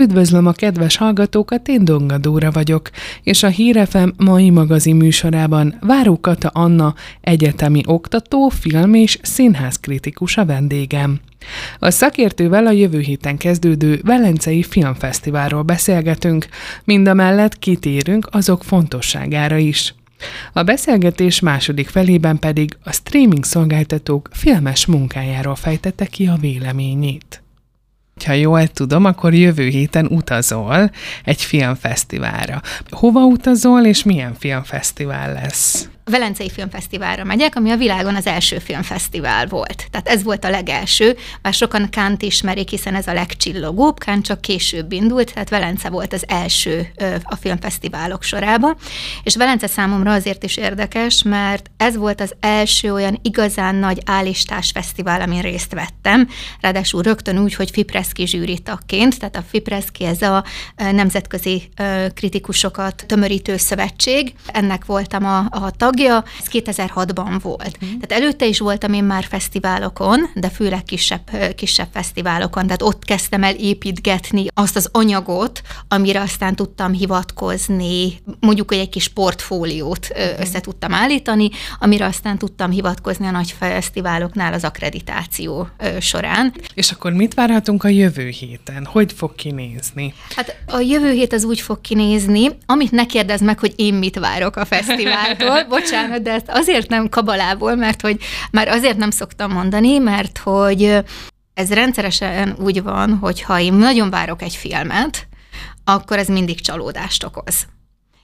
Üdvözlöm a kedves hallgatókat, én Donga Dóra vagyok, és a Hírefem mai magazin műsorában Váró Kata Anna, egyetemi oktató, film és színház kritikus a vendégem. A szakértővel a jövő héten kezdődő Velencei Filmfesztiválról beszélgetünk, mind a mellett kitérünk azok fontosságára is. A beszélgetés második felében pedig a streaming szolgáltatók filmes munkájáról fejtette ki a véleményét. Ha jól tudom, akkor jövő héten utazol egy filmfesztiválra. Hova utazol, és milyen filmfesztivál lesz? Velencei Filmfesztiválra megyek, ami a világon az első filmfesztivál volt. Tehát ez volt a legelső, bár sokan Kánt ismerik, hiszen ez a legcsillogóbb, Kánt csak később indult, tehát Velence volt az első a filmfesztiválok sorában. És Velence számomra azért is érdekes, mert ez volt az első olyan igazán nagy állistás fesztivál, amin részt vettem, ráadásul rögtön úgy, hogy Fipreszki zsűritakként, tehát a Fipreszki ez a nemzetközi kritikusokat tömörítő szövetség, ennek voltam a, a tag, tagja, ez 2006-ban volt. Mm. Tehát előtte is voltam én már fesztiválokon, de főleg kisebb, kisebb fesztiválokon, tehát ott kezdtem el építgetni azt az anyagot, amire aztán tudtam hivatkozni, mondjuk, hogy egy kis portfóliót mm. össze tudtam állítani, amire aztán tudtam hivatkozni a nagy fesztiváloknál az akkreditáció során. És akkor mit várhatunk a jövő héten? Hogy fog kinézni? Hát a jövő hét az úgy fog kinézni, amit ne kérdez meg, hogy én mit várok a fesztiváltól. Bocs, bocsánat, de ezt azért nem kabalából, mert hogy már azért nem szoktam mondani, mert hogy ez rendszeresen úgy van, hogy ha én nagyon várok egy filmet, akkor ez mindig csalódást okoz.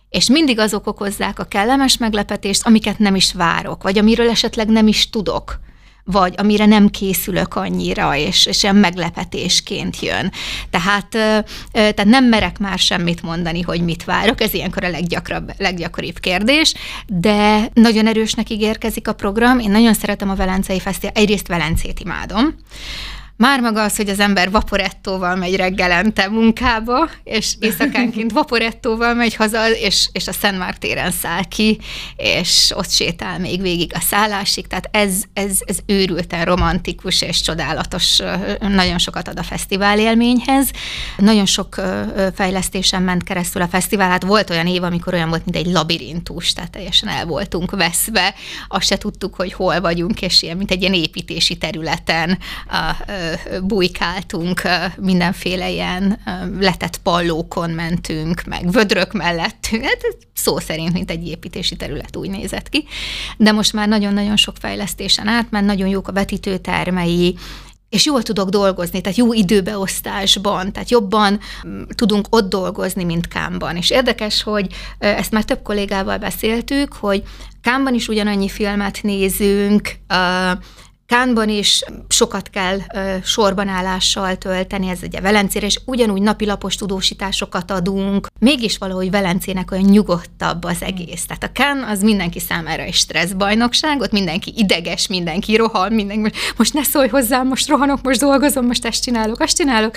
És mindig azok okozzák a kellemes meglepetést, amiket nem is várok, vagy amiről esetleg nem is tudok vagy amire nem készülök annyira, és, és ilyen meglepetésként jön. Tehát, tehát nem merek már semmit mondani, hogy mit várok, ez ilyenkor a leggyakrabb, leggyakoribb kérdés, de nagyon erősnek ígérkezik a program. Én nagyon szeretem a Velencei Fesztivál, egyrészt Velencét imádom, már maga az, hogy az ember vaporettóval megy reggelente munkába, és éjszakánként vaporettóval megy haza, és, és a Szent Márk téren száll ki, és ott sétál még végig a szállásig, tehát ez, ez, ez őrülten romantikus és csodálatos, nagyon sokat ad a fesztivál élményhez. Nagyon sok fejlesztésen ment keresztül a fesztivál, hát volt olyan év, amikor olyan volt, mint egy labirintus, tehát teljesen el voltunk veszve, azt se tudtuk, hogy hol vagyunk, és ilyen, mint egy ilyen építési területen a, bujkáltunk, mindenféle ilyen letett pallókon mentünk, meg vödrök mellettünk, hát szó szerint, mint egy építési terület úgy nézett ki. De most már nagyon-nagyon sok fejlesztésen átment, nagyon jók a vetítőtermei, és jól tudok dolgozni, tehát jó időbeosztásban, tehát jobban mm, tudunk ott dolgozni, mint Kámban. És érdekes, hogy ezt már több kollégával beszéltük, hogy Kámban is ugyanannyi filmet nézünk, Kánban is sokat kell ö, sorban állással tölteni, ez ugye Velencére, és ugyanúgy napilapos tudósításokat adunk, mégis valahogy Velencének olyan nyugodtabb az egész. Tehát a Kán az mindenki számára egy stresszbajnokság, ott mindenki ideges, mindenki rohan, mindenki, most ne szólj hozzám, most rohanok, most dolgozom, most ezt csinálok, azt csinálok.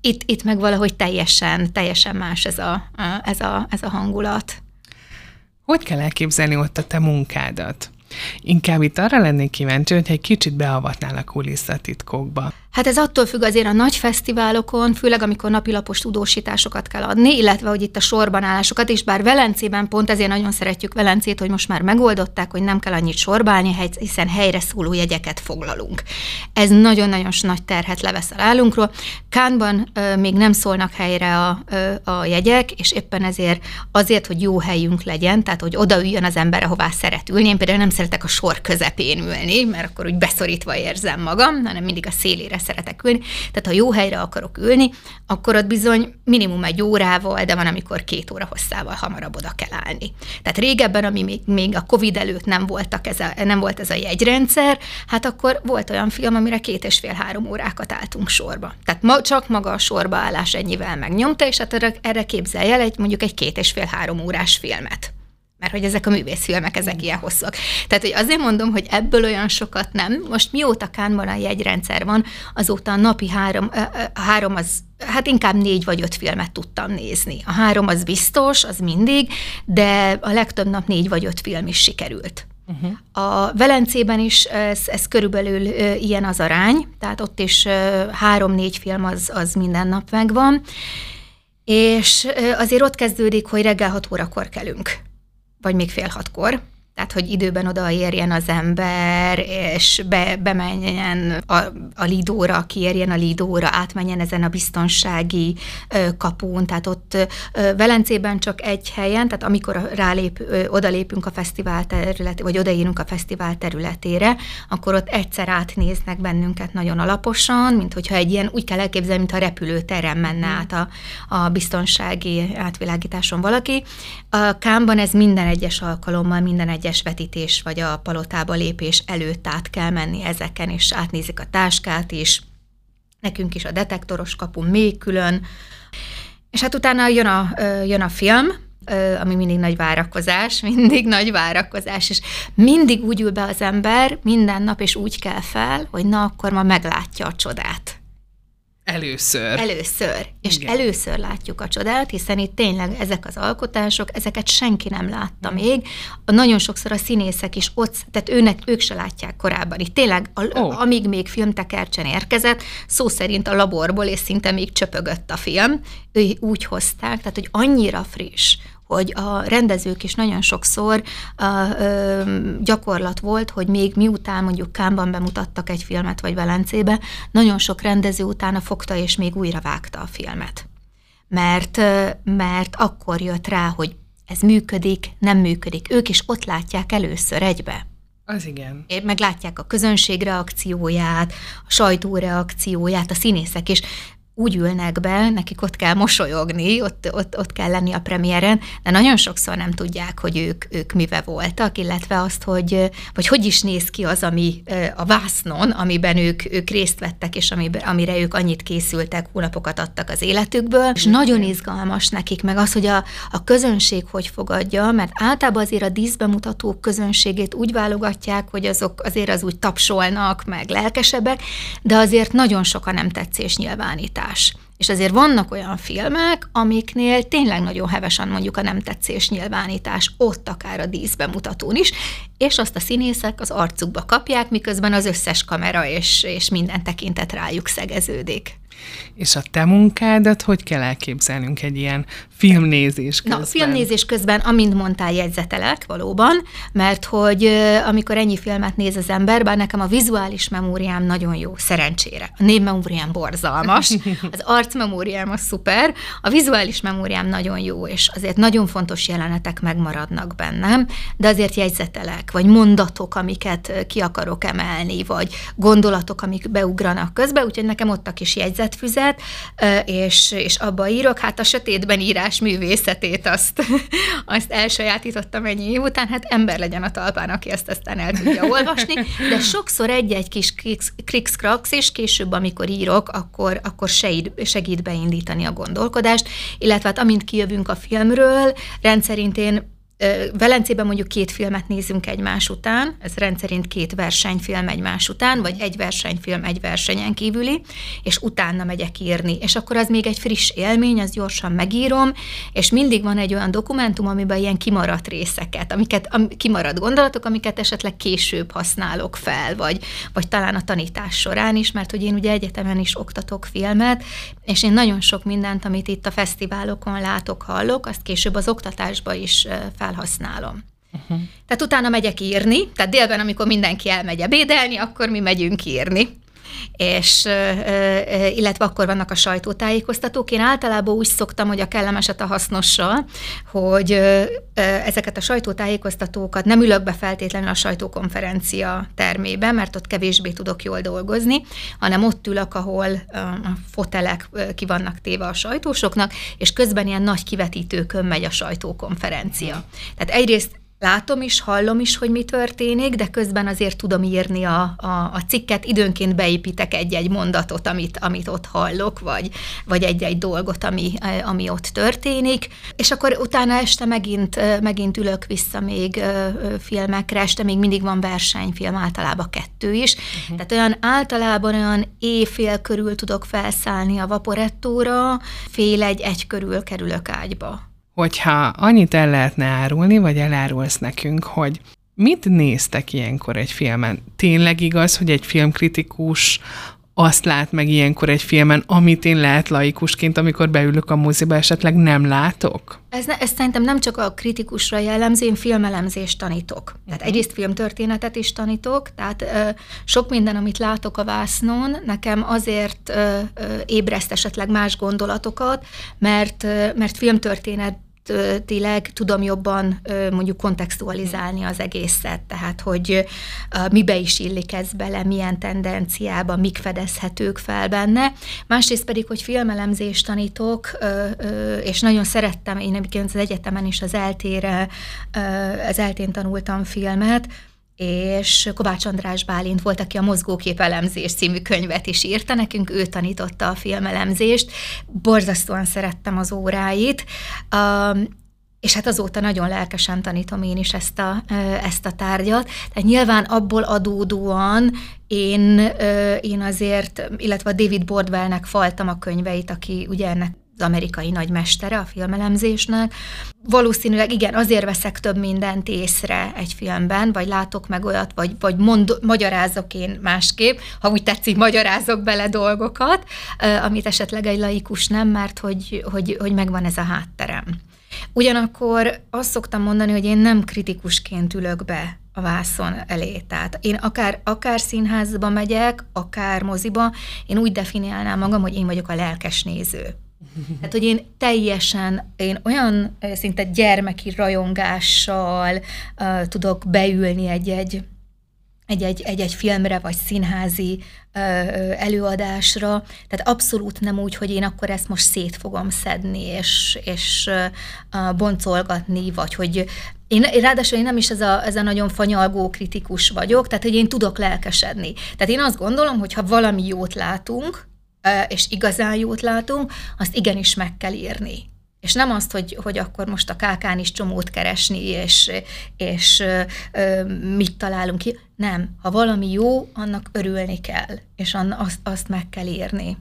Itt, itt meg valahogy teljesen, teljesen más ez a, ez a, ez a hangulat. Hogy kell elképzelni ott a te munkádat? Inkább itt arra lennék kíváncsi, hogy egy kicsit beavatnál a kulisszatitkokba. Hát ez attól függ azért a nagy fesztiválokon, főleg amikor napilapos tudósításokat kell adni, illetve hogy itt a sorban állásokat is, bár Velencében pont ezért nagyon szeretjük Velencét, hogy most már megoldották, hogy nem kell annyit sorbálni, hiszen helyre szóló jegyeket foglalunk. Ez nagyon-nagyon nagy terhet levesz a állunkról. Kánban ö, még nem szólnak helyre a, ö, a jegyek, és éppen ezért azért, hogy jó helyünk legyen, tehát hogy odaüljön az ember, ahová szeret ülni. Én például nem szeretek a sor közepén ülni, mert akkor úgy beszorítva érzem magam, hanem mindig a szélére szeretek ülni. Tehát ha jó helyre akarok ülni, akkor ott bizony minimum egy órával, de van, amikor két óra hosszával hamarabb oda kell állni. Tehát régebben, ami még, még a Covid előtt nem, voltak ez a, nem volt ez a jegyrendszer, hát akkor volt olyan film, amire két és fél-három órákat álltunk sorba. Tehát ma, csak maga a sorba állás ennyivel megnyomta, és hát erre, erre képzelj el egy, mondjuk egy két és fél-három órás filmet mert hogy ezek a művészfilmek, ezek ilyen hosszak. Tehát, hogy azért mondom, hogy ebből olyan sokat nem. Most mióta Kánban a jegyrendszer van, azóta a napi három, a három az, hát inkább négy vagy öt filmet tudtam nézni. A három az biztos, az mindig, de a legtöbb nap négy vagy öt film is sikerült. Uh-huh. A Velencében is ez, ez körülbelül ilyen az arány, tehát ott is három-négy film az, az minden nap megvan, és azért ott kezdődik, hogy reggel hat órakor kelünk, vagy még fél hatkor, tehát hogy időben odaérjen az ember, és be, bemenjen a, a Lidóra, kiérjen a Lidóra, átmenjen ezen a biztonsági ö, kapun, tehát ott ö, Velencében csak egy helyen, tehát amikor rálép, ö, odalépünk a fesztivál terület, vagy odaérünk a fesztivál területére, akkor ott egyszer átnéznek bennünket nagyon alaposan, mint hogyha egy ilyen, úgy kell elképzelni, mintha repülőterem menne át a, a biztonsági átvilágításon valaki. A Kámban ez minden egyes alkalommal, minden egyes egyes vetítés vagy a palotába lépés előtt át kell menni ezeken, és átnézik a táskát is, nekünk is a detektoros kapu még külön, és hát utána jön a, jön a film, ami mindig nagy várakozás, mindig nagy várakozás, és mindig úgy ül be az ember minden nap, és úgy kell fel, hogy na, akkor ma meglátja a csodát. Először. Először. És Igen. először látjuk a csodát, hiszen itt tényleg ezek az alkotások, ezeket senki nem látta mm. még. Nagyon sokszor a színészek is ott, tehát őnek, ők se látják korábban. Itt tényleg, a, oh. amíg még filmtekercsen érkezett, szó szerint a laborból, és szinte még csöpögött a film, ő úgy hozták, tehát hogy annyira friss, hogy a rendezők is nagyon sokszor a, ö, gyakorlat volt, hogy még miután mondjuk Kámban bemutattak egy filmet, vagy Velencébe, nagyon sok rendező utána fogta és még újra vágta a filmet. Mert, mert akkor jött rá, hogy ez működik, nem működik. Ők is ott látják először egybe. Az igen. Meglátják a közönség reakcióját, a sajtó reakcióját, a színészek is úgy ülnek be, nekik ott kell mosolyogni, ott, ott, ott kell lenni a premiéren, de nagyon sokszor nem tudják, hogy ők, ők mive voltak, illetve azt, hogy vagy hogy is néz ki az, ami a vásznon, amiben ők, ők részt vettek, és amiben, amire ők annyit készültek, hónapokat adtak az életükből, és nagyon izgalmas nekik, meg az, hogy a, a közönség hogy fogadja, mert általában azért a díszbemutatók közönségét úgy válogatják, hogy azok azért az úgy tapsolnak, meg lelkesebbek, de azért nagyon sok a nem tetszés nyilvánítás más. És azért vannak olyan filmek, amiknél tényleg nagyon hevesen mondjuk a nem tetszés nyilvánítás, ott akár a díszbemutatón is, és azt a színészek az arcukba kapják, miközben az összes kamera és, és minden tekintet rájuk szegeződik. És a te munkádat hogy kell elképzelnünk egy ilyen filmnézés közben? Na, filmnézés közben, amint mondtál, jegyzetelek valóban, mert hogy amikor ennyi filmet néz az ember, bár nekem a vizuális memóriám nagyon jó, szerencsére. A névmemóriám borzalmas, az arcmemóriám a szuper, a vizuális memóriám nagyon jó, és azért nagyon fontos jelenetek megmaradnak bennem, de azért jegyzetelek, vagy mondatok, amiket ki akarok emelni, vagy gondolatok, amik beugranak közbe, úgyhogy nekem ott a kis jegyzetfüzet, és, és abba írok, hát a sötétben írás művészetét azt, azt elsajátítottam ennyi év után, hát ember legyen a talpán, aki ezt aztán el tudja olvasni, de sokszor egy-egy kis krikszkrax, és később, amikor írok, akkor, akkor segít beindítani a gondolkodást, illetve hát amint kijövünk a filmről, rendszerint én Velencében mondjuk két filmet nézünk egymás után, ez rendszerint két versenyfilm egymás után, vagy egy versenyfilm egy versenyen kívüli, és utána megyek írni. És akkor az még egy friss élmény, az gyorsan megírom, és mindig van egy olyan dokumentum, amiben ilyen kimaradt részeket, amiket, am, kimaradt gondolatok, amiket esetleg később használok fel, vagy, vagy talán a tanítás során is, mert hogy én ugye egyetemen is oktatok filmet, és én nagyon sok mindent, amit itt a fesztiválokon látok, hallok, azt később az oktatásba is fel felhasználom. Uh-huh. Tehát utána megyek írni, tehát délben, amikor mindenki elmegy ebédelni, akkor mi megyünk írni és illetve akkor vannak a sajtótájékoztatók. Én általában úgy szoktam, hogy a kellemeset a hasznossal, hogy ezeket a sajtótájékoztatókat nem ülök be feltétlenül a sajtókonferencia termébe, mert ott kevésbé tudok jól dolgozni, hanem ott ülök, ahol a fotelek ki vannak téve a sajtósoknak, és közben ilyen nagy kivetítőkön megy a sajtókonferencia. Tehát egyrészt látom is, hallom is, hogy mi történik, de közben azért tudom írni a, a, a cikket, időnként beépítek egy-egy mondatot, amit, amit ott hallok, vagy, vagy egy-egy dolgot, ami, ami ott történik, és akkor utána este megint, megint ülök vissza még filmekre, este még mindig van versenyfilm, általában kettő is, uh-huh. tehát olyan általában olyan éjfél körül tudok felszállni a vaporettóra, fél egy-egy körül kerülök ágyba hogyha annyit el lehetne árulni, vagy elárulsz nekünk, hogy Mit néztek ilyenkor egy filmen? Tényleg igaz, hogy egy filmkritikus azt lát meg ilyenkor egy filmen, amit én lehet laikusként, amikor beülök a moziba, esetleg nem látok? Ez, ne, ez szerintem nem csak a kritikusra jellemző, én filmelemzést tanítok. Tehát uh-huh. egyrészt filmtörténetet is tanítok, tehát ö, sok minden, amit látok a vásznon, nekem azért ö, ö, ébreszt esetleg más gondolatokat, mert, ö, mert filmtörténet eredetileg tudom jobban mondjuk kontextualizálni az egészet, tehát hogy mibe is illik ez bele, milyen tendenciába, mik fedezhetők fel benne. Másrészt pedig, hogy filmelemzést tanítok, és nagyon szerettem, én egyébként az egyetemen is az eltére, az eltén tanultam filmet, és Kovács András Bálint volt, aki a Mozgókép elemzés című könyvet is írta, nekünk. Ő tanította a filmelemzést, borzasztóan szerettem az óráit, és hát azóta nagyon lelkesen tanítom én is ezt a, ezt a tárgyat. Tehát nyilván abból adódóan én, én azért, illetve a David Bordwellnek faltam a könyveit, aki ugye ennek amerikai nagymestere a filmelemzésnek. Valószínűleg igen, azért veszek több mindent észre egy filmben, vagy látok meg olyat, vagy, vagy mond, magyarázok én másképp, ha úgy tetszik, magyarázok bele dolgokat, amit esetleg egy laikus nem, mert hogy, hogy, hogy megvan ez a hátterem. Ugyanakkor azt szoktam mondani, hogy én nem kritikusként ülök be a vászon elé. Tehát én akár, akár színházba megyek, akár moziba, én úgy definiálnám magam, hogy én vagyok a lelkes néző. Tehát, hogy én teljesen, én olyan szinte gyermeki rajongással uh, tudok beülni egy-egy egy-egy, egy-egy filmre, vagy színházi ö, előadásra. Tehát abszolút nem úgy, hogy én akkor ezt most szét fogom szedni, és, és ö, boncolgatni, vagy hogy én, ráadásul én nem is ez a, ez a nagyon fanyalgó kritikus vagyok, tehát hogy én tudok lelkesedni. Tehát én azt gondolom, hogy ha valami jót látunk, és igazán jót látunk, azt igenis meg kell írni. És nem azt, hogy, hogy akkor most a kákán is csomót keresni, és, és ö, mit találunk ki. Nem. Ha valami jó, annak örülni kell, és azt, azt meg kell írni.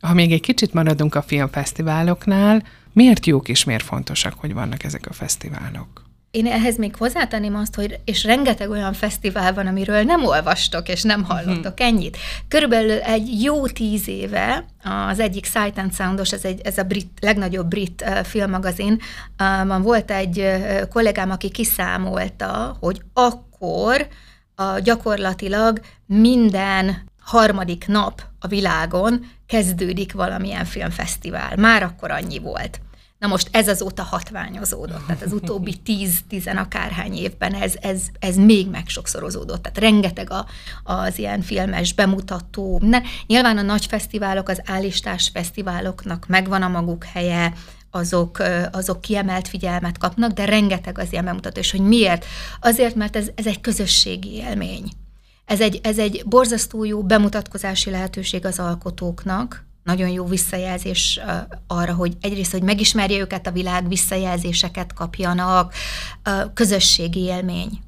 Ha még egy kicsit maradunk a filmfesztiváloknál, miért jók és miért fontosak, hogy vannak ezek a fesztiválok? Én ehhez még hozzátenném azt, hogy és rengeteg olyan fesztivál van, amiről nem olvastok és nem hallottok hmm. ennyit. Körülbelül egy jó tíz éve az egyik Sight and Soundos, ez, egy, ez a brit, legnagyobb brit uh, filmmagazin, uh, volt egy uh, kollégám, aki kiszámolta, hogy akkor uh, gyakorlatilag minden harmadik nap a világon kezdődik valamilyen filmfesztivál. Már akkor annyi volt. Na most ez azóta hatványozódott, tehát az utóbbi 10-10 akárhány évben ez, ez, ez még megsokszorozódott, tehát rengeteg a, az ilyen filmes bemutató. Ne, nyilván a nagy fesztiválok, az állistás fesztiváloknak megvan a maguk helye, azok, azok kiemelt figyelmet kapnak, de rengeteg az ilyen bemutató, és hogy miért? Azért, mert ez, ez egy közösségi élmény. Ez egy, ez egy borzasztó jó bemutatkozási lehetőség az alkotóknak, nagyon jó visszajelzés arra, hogy egyrészt, hogy megismerje őket a világ, visszajelzéseket kapjanak, közösségi élmény.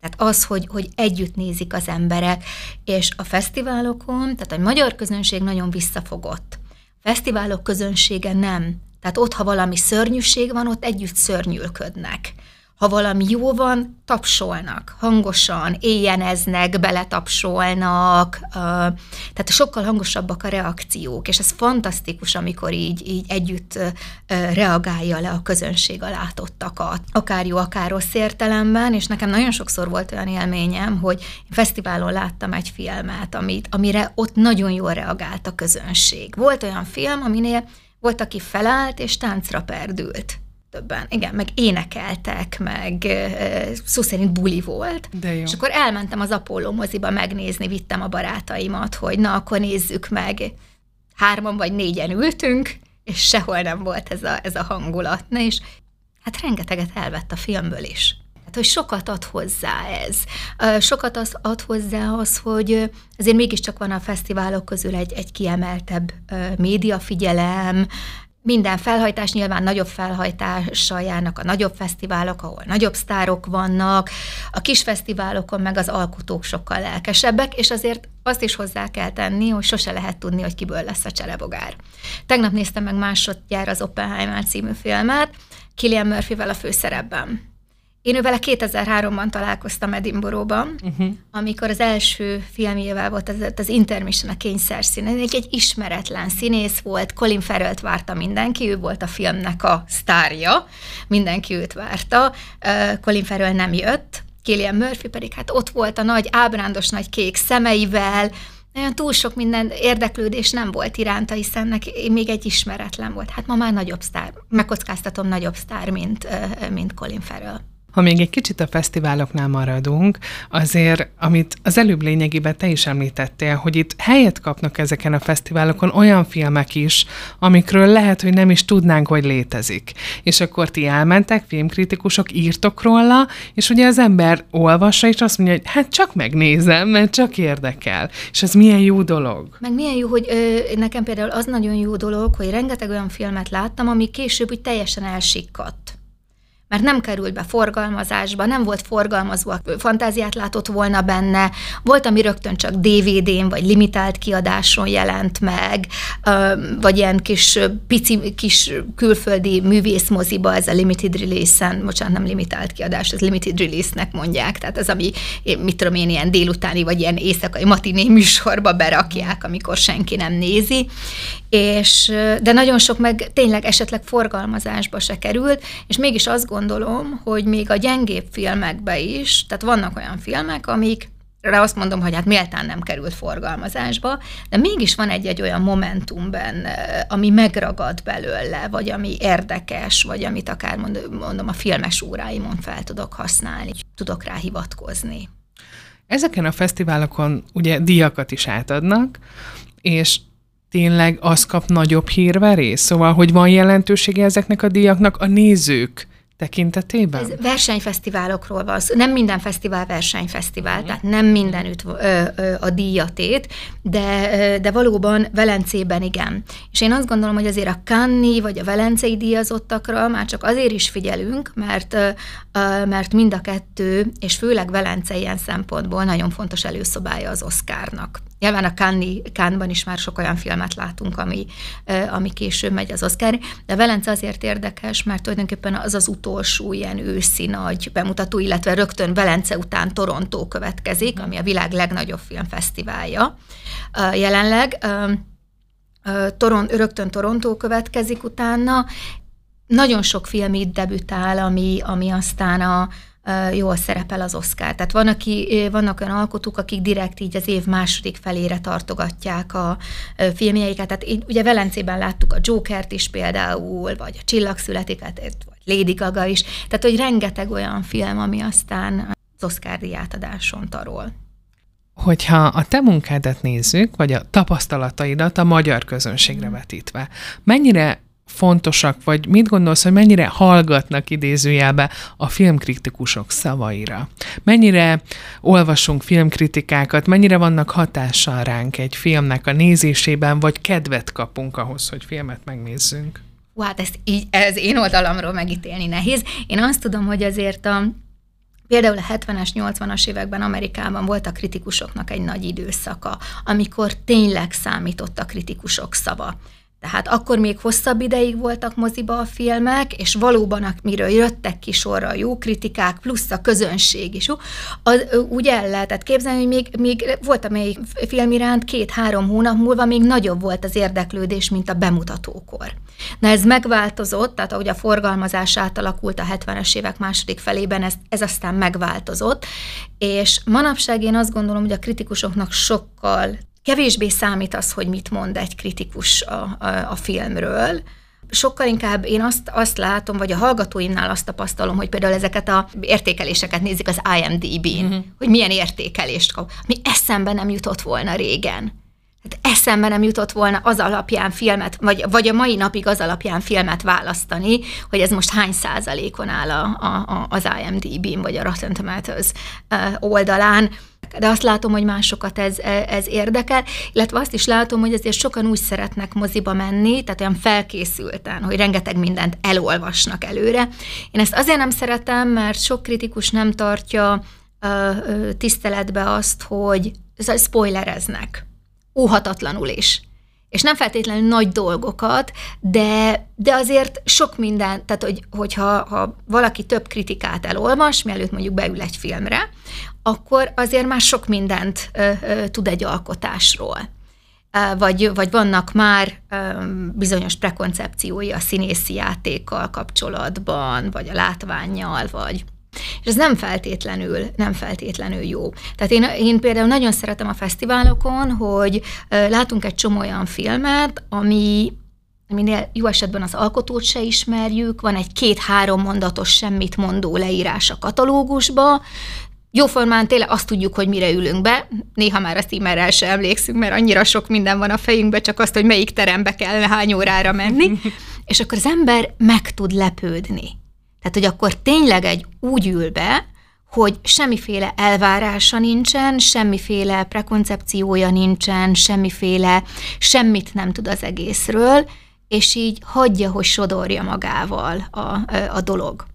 Tehát az, hogy, hogy együtt nézik az emberek, és a fesztiválokon, tehát a magyar közönség nagyon visszafogott. A fesztiválok közönsége nem. Tehát ott, ha valami szörnyűség van, ott együtt szörnyűlködnek ha valami jó van, tapsolnak, hangosan, éjjeneznek, beletapsolnak, tehát sokkal hangosabbak a reakciók, és ez fantasztikus, amikor így, így együtt reagálja le a közönség a látottakat, akár jó, akár rossz értelemben, és nekem nagyon sokszor volt olyan élményem, hogy fesztiválon láttam egy filmet, amit, amire ott nagyon jól reagált a közönség. Volt olyan film, aminél volt, aki felállt és táncra perdült többen. Igen, meg énekeltek, meg szó szerint buli volt. De jó. És akkor elmentem az Apollo moziba megnézni, vittem a barátaimat, hogy na, akkor nézzük meg. Hárman vagy négyen ültünk, és sehol nem volt ez a, ez a hangulat. Na és hát rengeteget elvett a filmből is. Hát, hogy sokat ad hozzá ez. Sokat az ad hozzá az, hogy azért mégiscsak van a fesztiválok közül egy, egy kiemeltebb médiafigyelem, minden felhajtás nyilván nagyobb felhajtással járnak a nagyobb fesztiválok, ahol nagyobb sztárok vannak, a kis fesztiválokon meg az alkotók sokkal lelkesebbek, és azért azt is hozzá kell tenni, hogy sose lehet tudni, hogy kiből lesz a cserebogár. Tegnap néztem meg másodjára az Oppenheimer című filmet, Killian Murphyvel a főszerepben Én ővele 2003-ban találkoztam Edinburghban, uh-huh. amikor az első filmjével volt az, az Intermission, a kényszer szín. Egy ismeretlen színész volt, Colin farrell várta mindenki, ő volt a filmnek a sztárja, mindenki őt várta. Uh, Colin Farrell nem jött, Killian Murphy pedig hát ott volt a nagy ábrándos nagy kék szemeivel, nagyon túl sok minden érdeklődés nem volt iránta, hiszen neki még egy ismeretlen volt. Hát ma már nagyobb sztár, megkockáztatom nagyobb sztár, mint, mint Colin Farrell. Ha még egy kicsit a fesztiváloknál maradunk, azért, amit az előbb lényegében te is említettél, hogy itt helyet kapnak ezeken a fesztiválokon olyan filmek is, amikről lehet, hogy nem is tudnánk, hogy létezik. És akkor ti elmentek, filmkritikusok, írtok róla, és ugye az ember olvassa, és azt mondja, hogy hát csak megnézem, mert csak érdekel. És ez milyen jó dolog. Meg milyen jó, hogy ö, nekem például az nagyon jó dolog, hogy rengeteg olyan filmet láttam, ami később úgy teljesen elsikkadt mert nem került be forgalmazásba, nem volt forgalmazva, fantáziát látott volna benne, volt, ami rögtön csak DVD-n vagy limitált kiadáson jelent meg, vagy ilyen kis pici, kis külföldi művészmoziba, ez a limited release-en, bocsánat, nem limitált kiadás, ez limited release-nek mondják, tehát ez, ami, mit tudom én, ilyen délutáni, vagy ilyen éjszakai matiné műsorba berakják, amikor senki nem nézi, és, de nagyon sok meg tényleg esetleg forgalmazásba se került, és mégis azt gondolom, hogy még a gyengébb filmekbe is, tehát vannak olyan filmek, amik rá azt mondom, hogy hát méltán nem került forgalmazásba, de mégis van egy-egy olyan momentum benne, ami megragad belőle, vagy ami érdekes, vagy amit akár mondom a filmes óráimon fel tudok használni, tudok rá hivatkozni. Ezeken a fesztiválokon ugye díjakat is átadnak, és tényleg az kap nagyobb hírverés? Szóval, hogy van jelentősége ezeknek a díjaknak a nézők tekintetében? Ez versenyfesztiválokról van szó. Nem minden fesztivál versenyfesztivál, mm. tehát nem mindenütt ö, ö, a díjatét, de, ö, de valóban Velencében igen. És én azt gondolom, hogy azért a Kanni vagy a Velencei díjazottakra már csak azért is figyelünk, mert, ö, ö, mert mind a kettő, és főleg Velence ilyen szempontból nagyon fontos előszobája az Oscarnak. Nyilván a Cannes, Cannes-ban is már sok olyan filmet látunk, ami, ami később megy az Oscar, de Velence azért érdekes, mert tulajdonképpen az az utolsó ilyen őszi nagy bemutató, illetve rögtön Velence után Torontó következik, ami a világ legnagyobb filmfesztiválja jelenleg. Toron, rögtön Torontó következik utána, nagyon sok film itt debütál, ami, ami aztán a, jól szerepel az Oscar. Tehát van, aki, vannak olyan alkotók, akik direkt így az év második felére tartogatják a filmjeiket. Tehát így, ugye Velencében láttuk a Jokert is például, vagy a Csillagszületiket, vagy Lady Gaga is. Tehát, hogy rengeteg olyan film, ami aztán az Oscar díjátadáson tarol. Hogyha a te munkádat nézzük, vagy a tapasztalataidat a magyar közönségre vetítve, mennyire fontosak, vagy mit gondolsz, hogy mennyire hallgatnak idézőjelbe a filmkritikusok szavaira? Mennyire olvasunk filmkritikákat, mennyire vannak hatással ránk egy filmnek a nézésében, vagy kedvet kapunk ahhoz, hogy filmet megnézzünk? Hú, hát ezt így, ez én oldalamról megítélni nehéz. Én azt tudom, hogy azért a, Például a 70-es, 80-as években Amerikában volt a kritikusoknak egy nagy időszaka, amikor tényleg számított a kritikusok szava. Tehát akkor még hosszabb ideig voltak moziba a filmek, és valóban, miről jöttek ki sorra a jó kritikák, plusz a közönség is, az, úgy el lehetett képzelni, hogy még, még volt a még film iránt két-három hónap múlva még nagyobb volt az érdeklődés, mint a bemutatókor. Na ez megváltozott, tehát ahogy a forgalmazás átalakult a 70-es évek második felében, ez, ez aztán megváltozott, és manapság én azt gondolom, hogy a kritikusoknak sokkal kevésbé számít az, hogy mit mond egy kritikus a, a, a filmről, sokkal inkább én azt, azt látom, vagy a hallgatóimnál azt tapasztalom, hogy például ezeket a értékeléseket nézik az IMDb-n, uh-huh. hogy milyen értékelést kap. Mi eszembe nem jutott volna régen. Hát eszembe nem jutott volna az alapján filmet, vagy, vagy a mai napig az alapján filmet választani, hogy ez most hány százalékon áll a, a, az IMDb-n, vagy a Rotten Tomatoes oldalán de azt látom, hogy másokat ez, ez érdekel, illetve azt is látom, hogy azért sokan úgy szeretnek moziba menni, tehát olyan felkészülten, hogy rengeteg mindent elolvasnak előre. Én ezt azért nem szeretem, mert sok kritikus nem tartja tiszteletbe azt, hogy spoilereznek. Óhatatlanul is. és nem feltétlenül nagy dolgokat, de, de azért sok minden, tehát hogy, hogyha ha valaki több kritikát elolvas, mielőtt mondjuk beül egy filmre, akkor azért már sok mindent ö, ö, tud egy alkotásról. Vagy, vagy vannak már ö, bizonyos prekoncepciói a színészi játékkal kapcsolatban, vagy a látványjal, vagy és ez nem feltétlenül, nem feltétlenül jó. Tehát én, én például nagyon szeretem a fesztiválokon, hogy látunk egy csomó olyan filmet, ami aminél jó esetben az alkotót se ismerjük, van egy két-három mondatos semmit mondó leírás a katalógusba, Jóformán tényleg azt tudjuk, hogy mire ülünk be, néha már a címerrel se emlékszünk, mert annyira sok minden van a fejünkbe, csak azt, hogy melyik terembe kell hány órára menni, és akkor az ember meg tud lepődni. Tehát, hogy akkor tényleg egy úgy ül be, hogy semmiféle elvárása nincsen, semmiféle prekoncepciója nincsen, semmiféle, semmit nem tud az egészről, és így hagyja, hogy sodorja magával a, a dolog.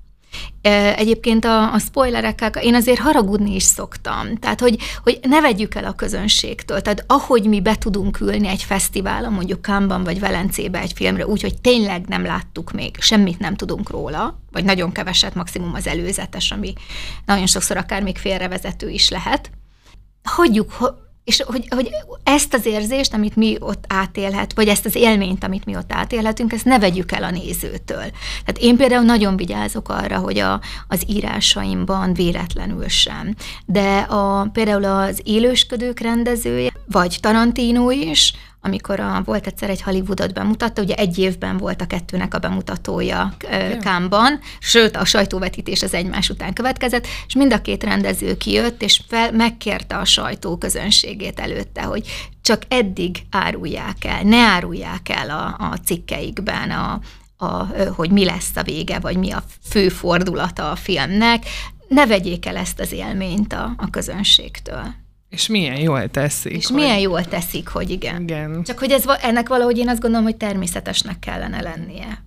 Egyébként a, a spoilerekkel én azért haragudni is szoktam. Tehát, hogy, hogy ne vegyük el a közönségtől. Tehát ahogy mi be tudunk ülni egy fesztiválon, mondjuk Kámban vagy Velencébe egy filmre, úgy, hogy tényleg nem láttuk még, semmit nem tudunk róla, vagy nagyon keveset, maximum az előzetes, ami nagyon sokszor akár még félrevezető is lehet. Hagyjuk, és hogy, hogy ezt az érzést, amit mi ott átélhet, vagy ezt az élményt, amit mi ott átélhetünk, ezt ne vegyük el a nézőtől. Tehát én például nagyon vigyázok arra, hogy a, az írásaimban véletlenül sem. De a, például az élősködők rendezője, vagy Tarantino is, amikor a, volt egyszer egy Hollywoodot bemutatta, ugye egy évben volt a kettőnek a bemutatója Kámban, sőt a sajtóvetítés az egymás után következett, és mind a két rendező kijött, és fel, megkérte a sajtó közönségét előtte, hogy csak eddig árulják el, ne árulják el a, a cikkeikben a, a, hogy mi lesz a vége, vagy mi a fő fordulata a filmnek, ne vegyék el ezt az élményt a, a közönségtől. És milyen jól teszik. És hogy... milyen jól teszik, hogy igen. igen. Csak hogy ez, ennek valahogy én azt gondolom, hogy természetesnek kellene lennie.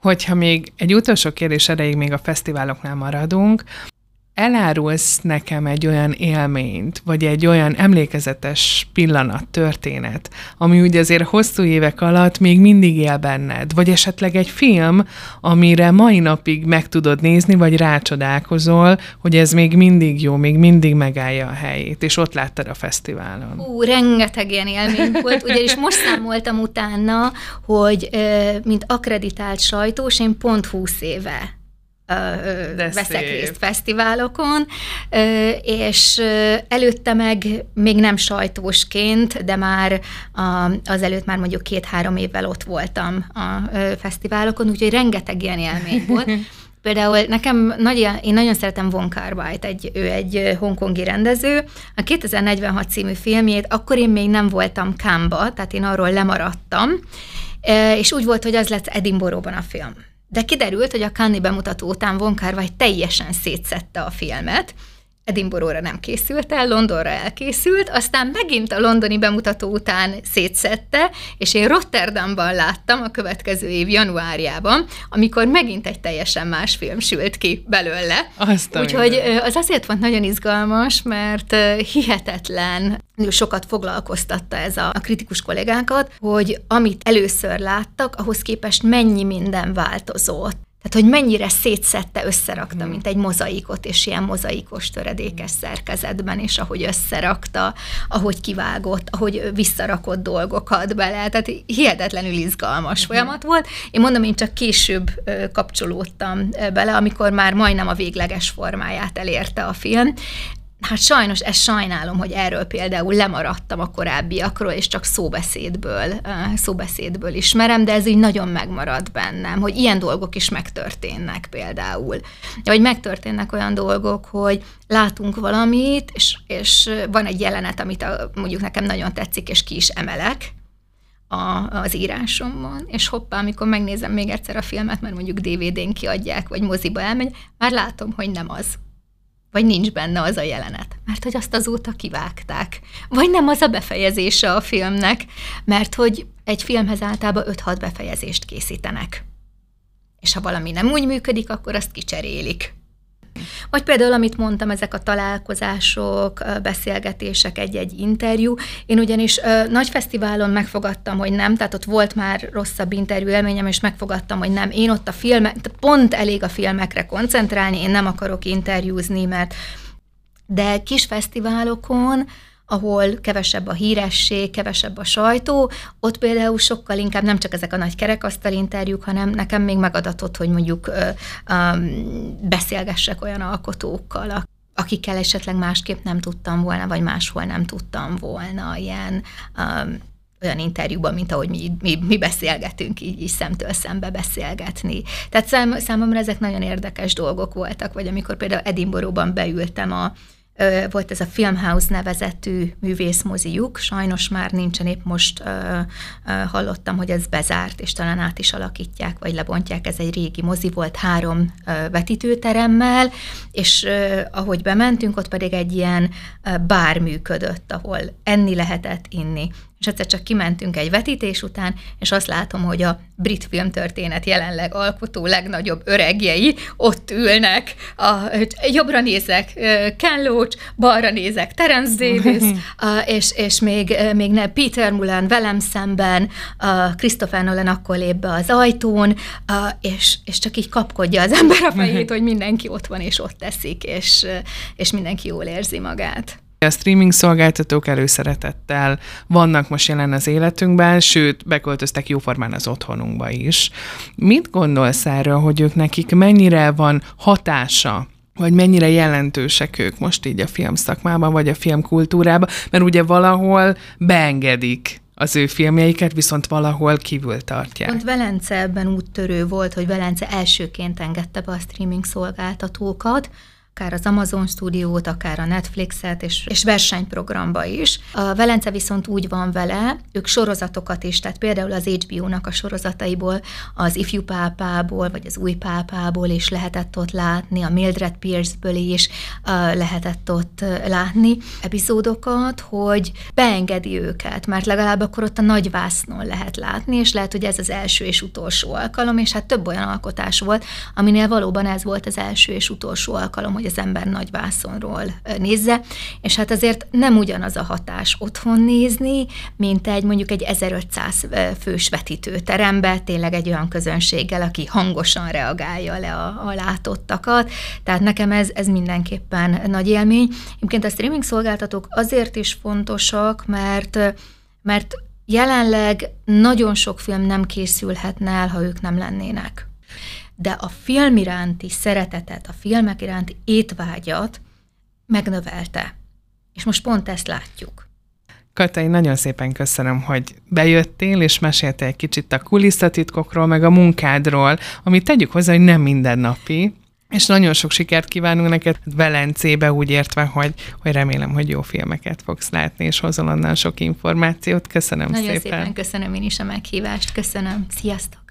Hogyha még egy utolsó kérdés erejéig még a fesztiváloknál maradunk, elárulsz nekem egy olyan élményt, vagy egy olyan emlékezetes pillanat, történet, ami ugye azért hosszú évek alatt még mindig él benned, vagy esetleg egy film, amire mai napig meg tudod nézni, vagy rácsodálkozol, hogy ez még mindig jó, még mindig megállja a helyét, és ott láttad a fesztiválon. Ú, rengeteg ilyen élmény volt, ugyanis most számoltam utána, hogy mint akreditált sajtós, én pont 20 éve De veszek szép. részt fesztiválokon, és előtte meg még nem sajtósként, de már azelőtt már mondjuk két-három évvel ott voltam a fesztiválokon, úgyhogy rengeteg ilyen élmény volt. Például nekem nagy, én nagyon szeretem Von kar egy, ő egy hongkongi rendező. A 2046 című filmjét akkor én még nem voltam Kámba, tehát én arról lemaradtam, és úgy volt, hogy az lett Edinburghban a film. De kiderült, hogy a Cannes bemutató után Von kar teljesen szétszette a filmet, Edinburghra nem készült el, Londonra elkészült, aztán megint a londoni bemutató után szétszette, és én Rotterdamban láttam a következő év januárjában, amikor megint egy teljesen más film sült ki belőle. Azt Úgyhogy az azért volt nagyon izgalmas, mert hihetetlen sokat foglalkoztatta ez a, a kritikus kollégákat, hogy amit először láttak, ahhoz képest mennyi minden változott. Tehát, hogy mennyire szétszette, összerakta, hmm. mint egy mozaikot, és ilyen mozaikos töredékes szerkezetben, és ahogy összerakta, ahogy kivágott, ahogy visszarakott dolgokat bele. Tehát hihetetlenül izgalmas hmm. folyamat volt. Én mondom, én csak később kapcsolódtam bele, amikor már majdnem a végleges formáját elérte a film, Hát sajnos ezt sajnálom, hogy erről például lemaradtam a korábbiakról, és csak szóbeszédből, szóbeszédből ismerem, de ez így nagyon megmarad bennem, hogy ilyen dolgok is megtörténnek például. Vagy megtörténnek olyan dolgok, hogy látunk valamit, és, és van egy jelenet, amit a, mondjuk nekem nagyon tetszik, és ki is emelek, a, az írásomban, és hoppá, amikor megnézem még egyszer a filmet, mert mondjuk DVD-n kiadják, vagy moziba elmegy, már látom, hogy nem az vagy nincs benne az a jelenet, mert hogy azt azóta kivágták. Vagy nem az a befejezése a filmnek, mert hogy egy filmhez általában 5-6 befejezést készítenek. És ha valami nem úgy működik, akkor azt kicserélik. Vagy például, amit mondtam, ezek a találkozások, beszélgetések, egy-egy interjú. Én ugyanis nagy fesztiválon megfogadtam, hogy nem, tehát ott volt már rosszabb interjú élményem, és megfogadtam, hogy nem. Én ott a filmek, pont elég a filmekre koncentrálni, én nem akarok interjúzni, mert de kis fesztiválokon ahol kevesebb a híresség, kevesebb a sajtó, ott például sokkal inkább nem csak ezek a nagy kerekasztal interjúk, hanem nekem még megadatott, hogy mondjuk ö, ö, beszélgessek olyan alkotókkal, akikkel esetleg másképp nem tudtam volna, vagy máshol nem tudtam volna ilyen ö, olyan interjúban, mint ahogy mi, mi, mi beszélgetünk, így, így szemtől szembe beszélgetni. Tehát szám, számomra ezek nagyon érdekes dolgok voltak, vagy amikor például Edinburghban beültem a, volt ez a Filmhouse nevezetű művészmoziuk, sajnos már nincsen, épp most hallottam, hogy ez bezárt, és talán át is alakítják, vagy lebontják, ez egy régi mozi volt három vetítőteremmel, és ahogy bementünk, ott pedig egy ilyen bár működött, ahol enni lehetett, inni és egyszer csak kimentünk egy vetítés után, és azt látom, hogy a brit filmtörténet jelenleg alkotó legnagyobb öregjei ott ülnek, a, jobbra nézek Ken Loach, balra nézek Terence Davis, és, és még, még ne Peter Mulan velem szemben, Christopher Nolan akkor lép be az ajtón, és, és csak így kapkodja az ember a fejét, hogy mindenki ott van és ott teszik, és, és mindenki jól érzi magát. A streaming szolgáltatók előszeretettel vannak most jelen az életünkben, sőt, beköltöztek jóformán az otthonunkba is. Mit gondolsz erről, hogy ők nekik mennyire van hatása vagy mennyire jelentősek ők most így a film szakmában, vagy a filmkultúrában, mert ugye valahol beengedik az ő filmjeiket, viszont valahol kívül tartják. Pont Velence ebben úttörő volt, hogy Velence elsőként engedte be a streaming szolgáltatókat, akár az Amazon stúdiót, akár a Netflixet, és, és versenyprogramba is. A Velence viszont úgy van vele, ők sorozatokat is, tehát például az HBO-nak a sorozataiból, az ifjú pápából, vagy az új pápából is lehetett ott látni, a Mildred Pierce-ből is uh, lehetett ott látni epizódokat, hogy beengedi őket, mert legalább akkor ott a nagy vásznon lehet látni, és lehet, hogy ez az első és utolsó alkalom, és hát több olyan alkotás volt, aminél valóban ez volt az első és utolsó alkalom, hogy az ember nagy vászonról nézze, és hát azért nem ugyanaz a hatás otthon nézni, mint egy mondjuk egy 1500 fős vetítőterembe, tényleg egy olyan közönséggel, aki hangosan reagálja le a, a látottakat. Tehát nekem ez, ez mindenképpen nagy élmény. Egyébként a streaming szolgáltatók azért is fontosak, mert, mert jelenleg nagyon sok film nem készülhetne el, ha ők nem lennének de a film iránti szeretetet, a filmek iránti étvágyat megnövelte. És most pont ezt látjuk. Kata, én nagyon szépen köszönöm, hogy bejöttél, és meséltél egy kicsit a kulisszatitkokról, meg a munkádról, amit tegyük hozzá, hogy nem mindennapi, és nagyon sok sikert kívánunk neked Velencébe, úgy értve, hogy, hogy remélem, hogy jó filmeket fogsz látni, és hozol onnan sok információt. Köszönöm nagyon szépen. Nagyon szépen köszönöm én is a meghívást. Köszönöm. Sziasztok!